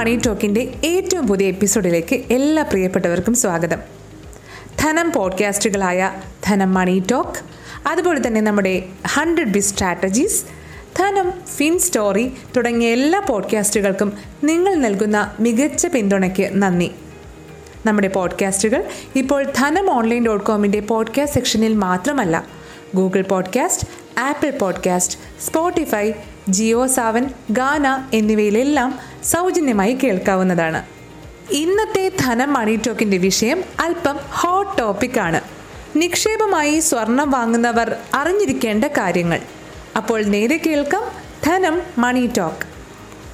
മണി ടോക്കിന്റെ ഏറ്റവും പുതിയ എപ്പിസോഡിലേക്ക് എല്ലാ പ്രിയപ്പെട്ടവർക്കും സ്വാഗതം. ധനം പോഡ്കാസ്റ്റുകളായ ധനം മണി ടോക്ക് അതുപോലെ തന്നെ നമ്മുടെ hundred B strategies Dhanam fin story തുടങ്ങിയ എല്ലാ പോഡ്കാസ്റ്റുകൾക്കും നിങ്ങൾ നൽകുന്ന മികച്ച പിന്തുണയ്ക്ക് നന്ദി. നമ്മുടെ പോഡ്കാസ്റ്റുകൾ ഇപ്പോൾ ധനം ഓൺലൈൻ ഡോട്ട് കോമിന്റെ പോഡ്കാസ്റ്റ് സെക്ഷനിൽ മാത്രമല്ല Google podcast Apple podcast Spotify Jio Saavn Gaana എന്നിവയിലെല്ലാം സൗജന്യമായി കേൾക്കാവുന്നതാണ്. ഇന്നത്തെ ധനം മണി ടോക്കിന്റെ വിഷയം അല്പം ഹോട്ട് ടോപ്പിക്കാണ് നിക്ഷേപമായി സ്വർണം വാങ്ങുന്നവർ അറിഞ്ഞിരിക്കേണ്ട കാര്യങ്ങൾ. അപ്പോൾ നേരെ കേൾക്കാം ധനം മണി ടോക്ക്.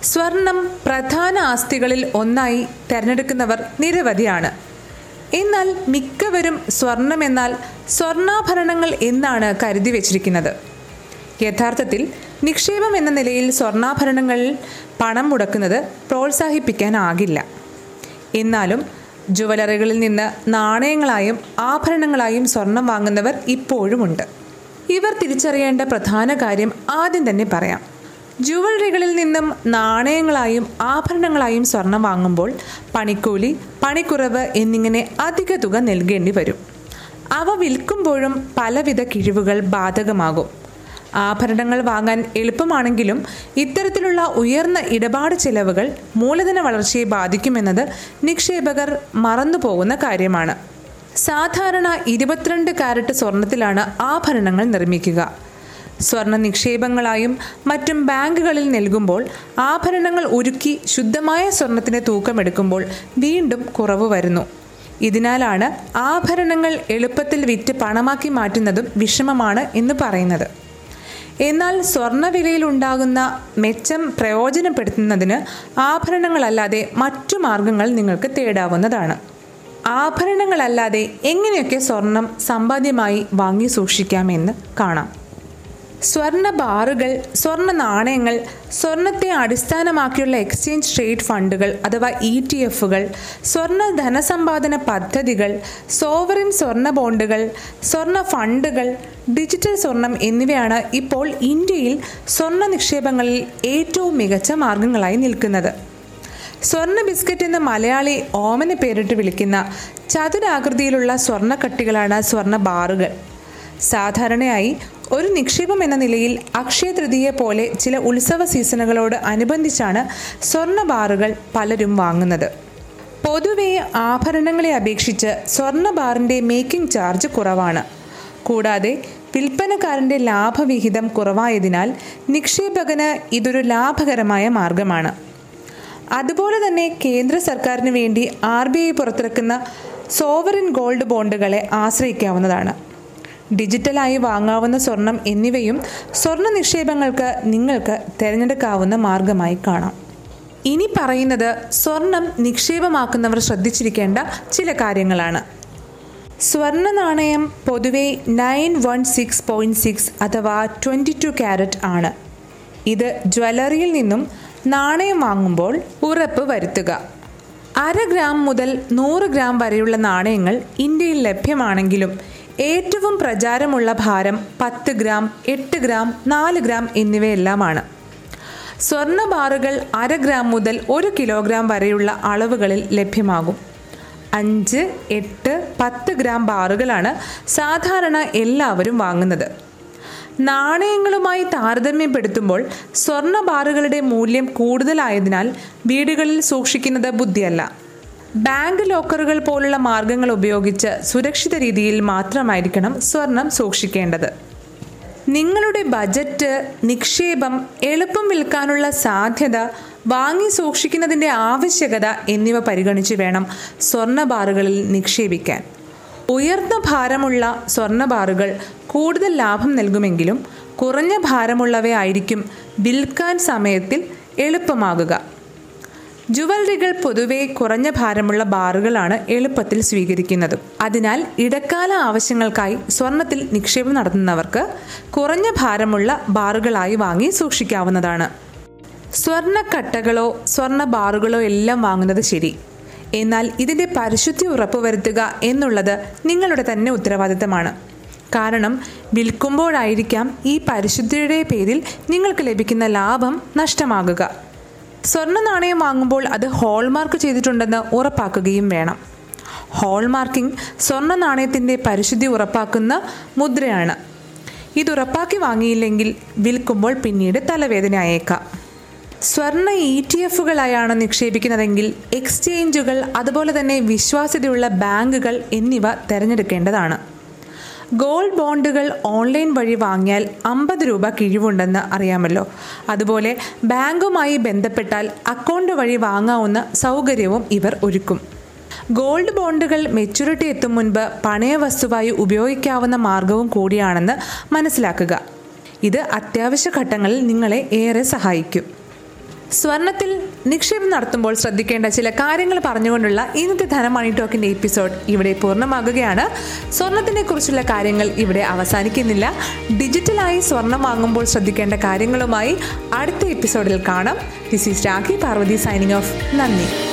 സ്വർണം പ്രധാന ആസ്തികളിൽ ഒന്നായി തിരഞ്ഞെടുക്കുന്നവർ നിരവധിയാണ്. എന്നാൽ മിക്കവരും സ്വർണം എന്നാൽ സ്വർണാഭരണങ്ങൾ എന്നാണ് കരുതി വച്ചിരിക്കുന്നത്. യഥാർത്ഥത്തിൽ നിക്ഷേപം എന്ന നിലയിൽ സ്വർണാഭരണങ്ങളിൽ പണം മുടക്കുന്നത് പ്രോത്സാഹിപ്പിക്കാനാകില്ല. എന്നാലും ജുവലറികളിൽ നിന്ന് നാണയങ്ങളായും ആഭരണങ്ങളായും സ്വർണം വാങ്ങുന്നവർ ഇപ്പോഴുമുണ്ട്. ഇവർ തിരിച്ചറിയേണ്ട പ്രധാന കാര്യം ആദ്യം തന്നെ പറയാം. ജുവലറികളിൽ നിന്നും നാണയങ്ങളായും ആഭരണങ്ങളായും സ്വർണം വാങ്ങുമ്പോൾ പണിക്കൂലി പണിക്കുറവ് എന്നിങ്ങനെ അധിക തുക നൽകേണ്ടി വരും. അവ വിൽക്കുമ്പോഴും പലവിധ കിഴിവുകൾ ബാധകമാകും. ആഭരണങ്ങൾ വാങ്ങാൻ എളുപ്പമാണെങ്കിലും ഇത്തരത്തിലുള്ള ഉയർന്ന ഇടപാട് ചെലവുകൾ മൂലധന വളർച്ചയെ ബാധിക്കുമെന്നത് നിക്ഷേപകർ മറന്നുപോകുന്ന കാര്യമാണ്. സാധാരണ ഇരുപത്തിരണ്ട് കാരറ്റ് സ്വർണത്തിലാണ് ആഭരണങ്ങൾ നിർമ്മിക്കുക. സ്വർണ നിക്ഷേപങ്ങളായും മറ്റും ബാങ്കുകളിൽ നൽകുമ്പോൾ ആഭരണങ്ങൾ ഉരുക്കി ശുദ്ധമായ സ്വർണത്തിന് തൂക്കമെടുക്കുമ്പോൾ വീണ്ടും കുറവ് വരുന്നു. ഇതിനാലാണ് ആഭരണങ്ങൾ എളുപ്പത്തിൽ വിറ്റ് പണമാക്കി മാറ്റുന്നതും വിഷമമാണ് എന്ന് പറയുന്നത്. എന്നാൽ സ്വർണവിലയിൽ ഉണ്ടാകുന്ന മെച്ചം പ്രയോജനപ്പെടുത്തുന്നതിന് ആഭരണങ്ങളല്ലാതെ മറ്റു മാർഗങ്ങൾ നിങ്ങൾക്ക് തേടാവുന്നതാണ്. ആഭരണങ്ങളല്ലാതെ എങ്ങനെയൊക്കെ സ്വർണം സമ്പാദ്യമായി വാങ്ങി സൂക്ഷിക്കാമെന്ന് കാണാം. സ്വർണ ബാറുകൾ സ്വർണ നാണയങ്ങൾ സ്വർണത്തെ അടിസ്ഥാനമാക്കിയുള്ള എക്സ്ചേഞ്ച് ട്രേഡ് ഫണ്ടുകൾ അഥവാ ഇ ടി എഫുകൾ സ്വർണ ധനസമ്പാദന പദ്ധതികൾ സോവറിൻ സ്വർണ ബോണ്ടുകൾ സ്വർണ ഫണ്ടുകൾ ഡിജിറ്റൽ സ്വർണം എന്നിവയാണ് ഇപ്പോൾ ഇന്ത്യയിൽ സ്വർണ നിക്ഷേപങ്ങളിൽ ഏറ്റവും മികച്ച മാർഗങ്ങളായി നിൽക്കുന്നത്. സ്വർണ ബിസ്ക്കറ്റ് എന്ന മലയാളി ഓമന പേരിട്ട് വിളിക്കുന്ന ചതുരാകൃതിയിലുള്ള സ്വർണക്കട്ടികളാണ് സ്വർണ ബാറുകൾ. സാധാരണയായി ഒരു നിക്ഷേപം എന്ന നിലയിൽ അക്ഷയ തൃതീയ പോലെ ചില ഉത്സവ സീസണുകളോട് അനുബന്ധിച്ചാണ് സ്വർണ ബാറുകൾ പലരും വാങ്ങുന്നത്. പൊതുവേ ആഭരണങ്ങളെ അപേക്ഷിച്ച് സ്വർണ ബാറിന്റെ മേക്കിംഗ് ചാർജ് കുറവാണ്. കൂടാതെ വിൽപ്പനക്കാരന്റെ ലാഭവിഹിതം കുറവായതിനാൽ നിക്ഷേപകന് ഇതൊരു ലാഭകരമായ മാർഗമാണ്. അതുപോലെ തന്നെ കേന്ദ്ര സർക്കാരിന് വേണ്ടി ആർ ബി ഐ പുറത്തിറക്കുന്ന സോവറിൻ ഗോൾഡ് ബോണ്ടുകളെ ആശ്രയിക്കാവുന്നതാണ്. ഡിജിറ്റലായി വാങ്ങാവുന്ന സ്വർണം എന്നിവയും സ്വർണ നിക്ഷേപങ്ങൾക്ക് നിങ്ങൾക്ക് തിരഞ്ഞെടുക്കാവുന്ന മാർഗമായി കാണാം. ഇനി പറയുന്നത് സ്വർണം നിക്ഷേപമാക്കുന്നവർ ശ്രദ്ധിച്ചിരിക്കേണ്ട ചില കാര്യങ്ങളാണ്. സ്വർണ നാണയം പൊതുവെ nine one six point six അഥവാ ട്വന്റി ടു ക്യാരറ്റ് ആണ്. ഇത് ജ്വല്ലറിയിൽ നിന്നും നാണയം വാങ്ങുമ്പോൾ ഉറപ്പ് വരുത്തുക. അര ഗ്രാം മുതൽ നൂറ് ഗ്രാം വരെയുള്ള നാണയങ്ങൾ ഇന്ത്യയിൽ ലഭ്യമാണെങ്കിലും ഏറ്റവും പ്രചാരമുള്ള ഭാരം പത്ത് ഗ്രാം എട്ട് ഗ്രാം നാല് ഗ്രാം എന്നിവയെല്ലാമാണ്. സ്വർണ ബാറുകൾ അര ഗ്രാം മുതൽ ഒരു കിലോഗ്രാം വരെയുള്ള അളവുകളിൽ ലഭ്യമാകും. അഞ്ച് എട്ട് പത്ത് ഗ്രാം ബാറുകളാണ് സാധാരണ എല്ലാവരും വാങ്ങുന്നത്. നാണയങ്ങളുമായി താരതമ്യപ്പെടുത്തുമ്പോൾ സ്വർണ ബാറുകളുടെ മൂല്യം കൂടുതലായതിനാൽ വീടുകളിൽ സൂക്ഷിക്കുന്നത് ബുദ്ധിയല്ല. ബാങ്ക് ലോക്കറുകൾ പോലുള്ള മാർഗങ്ങൾ ഉപയോഗിച്ച് സുരക്ഷിത രീതിയിൽ മാത്രമായിരിക്കണം സ്വർണം സൂക്ഷിക്കേണ്ടത്. നിങ്ങളുടെ ബജറ്റ് നിക്ഷേപം എളുപ്പം വിൽക്കാനുള്ള സാധ്യത വാങ്ങി സൂക്ഷിക്കുന്നതിന്റെ ആവശ്യകത എന്നിവ പരിഗണിച്ച് വേണം സ്വർണ ബാറുകളിൽ നിക്ഷേപിക്കാൻ. ഉയർന്ന ഭാരമുള്ള സ്വർണ ബാറുകൾ കൂടുതൽ ലാഭം നൽകുമെങ്കിലും കുറഞ്ഞ ഭാരമുള്ളവയായിരിക്കും വിൽക്കാൻ സമയത്തിൽ എളുപ്പമാകുക. ജുവലറികൾ പൊതുവെ കുറഞ്ഞ ഭാരമുള്ള ബാറുകളാണ് എളുപ്പത്തിൽ സ്വീകരിക്കുന്നത്. അതിനാൽ ഇടക്കാല ആവശ്യങ്ങൾക്കായി സ്വർണത്തിൽ നിക്ഷേപം നടത്തുന്നവർക്ക് കുറഞ്ഞ ഭാരമുള്ള ബാറുകളായി വാങ്ങി സൂക്ഷിക്കാവുന്നതാണ്. സ്വർണക്കട്ടകളോ സ്വർണ ബാറുകളോ എല്ലാം വാങ്ങുന്നത് ശരി. എന്നാൽ ഇതിന്റെ പരിശുദ്ധി ഉറപ്പുവരുത്തുക എന്നുള്ളത് നിങ്ങളുടെ തന്നെ ഉത്തരവാദിത്തമാണ്. കാരണം വിൽക്കുമ്പോഴായിരിക്കാം ഈ പരിശുദ്ധിയുടെ പേരിൽ നിങ്ങൾക്ക് ലഭിക്കുന്ന ലാഭം നഷ്ടമാകുക. സ്വർണ നാണയം വാങ്ങുമ്പോൾ അത് ഹോൾമാർക്ക് ചെയ്തിട്ടുണ്ടെന്ന് ഉറപ്പാക്കുകയും വേണം. ഹോൾമാർക്കിംഗ് സ്വർണ നാണയത്തിന്റെ പരിശുദ്ധി ഉറപ്പാക്കുന്ന മുദ്രയാണ്. ഇത് ഉറപ്പാക്കി വാങ്ങിയില്ലെങ്കിൽ വിൽക്കുമ്പോൾ പിന്നീട് തലവേദന ആയേക്കാം സ്വർണ ഇ ടി എഫുകളായാണ് നിക്ഷേപിക്കുന്നതെങ്കിൽ എക്സ്ചേഞ്ചുകൾ അതുപോലെ തന്നെ വിശ്വാസ്യതയുള്ള ബാങ്കുകൾ എന്നിവ തിരഞ്ഞെടുക്കേണ്ടതാണ്. ഗോൾഡ് ബോണ്ടുകൾ ഓൺലൈൻ വഴി വാങ്ങിയാൽ അമ്പത് രൂപ കിഴിവുണ്ടെന്ന് അറിയാമല്ലോ. അതുപോലെ ബാങ്കുമായി ബന്ധപ്പെട്ടാൽ അക്കൗണ്ട് വഴി വാങ്ങാവുന്ന സൗകര്യവും ഇവർ ഒരുക്കും. ഗോൾഡ് ബോണ്ടുകൾ മെച്യൂരിറ്റി എത്തും മുൻപ് പണയ വസ്തുവായി ഉപയോഗിക്കാവുന്ന മാർഗവും കൂടിയാണെന്ന് മനസ്സിലാക്കുക. ഇത് അത്യാവശ്യ ഘട്ടങ്ങളിൽ നിങ്ങളെ ഏറെ സഹായിക്കും. സ്വർണത്തിൽ നിക്ഷേപം നടത്തുമ്പോൾ ശ്രദ്ധിക്കേണ്ട ചില കാര്യങ്ങൾ പറഞ്ഞുകൊണ്ടുള്ള ഇന്നത്തെ ധനമണി ടോക്കിന്റെ എപ്പിസോഡ് ഇവിടെ പൂർണമാകുകയാണ്. സ്വർണത്തിനെ കുറിച്ചുള്ള കാര്യങ്ങൾ ഇവിടെ അവസാനിക്കുന്നില്ല. ഡിജിറ്റലായി സ്വർണം വാങ്ങുമ്പോൾ ശ്രദ്ധിക്കേണ്ട കാര്യങ്ങളുമായി അടുത്ത എപ്പിസോഡിൽ കാണാം. This is Rakhi Parvathy signing off നന്ദി.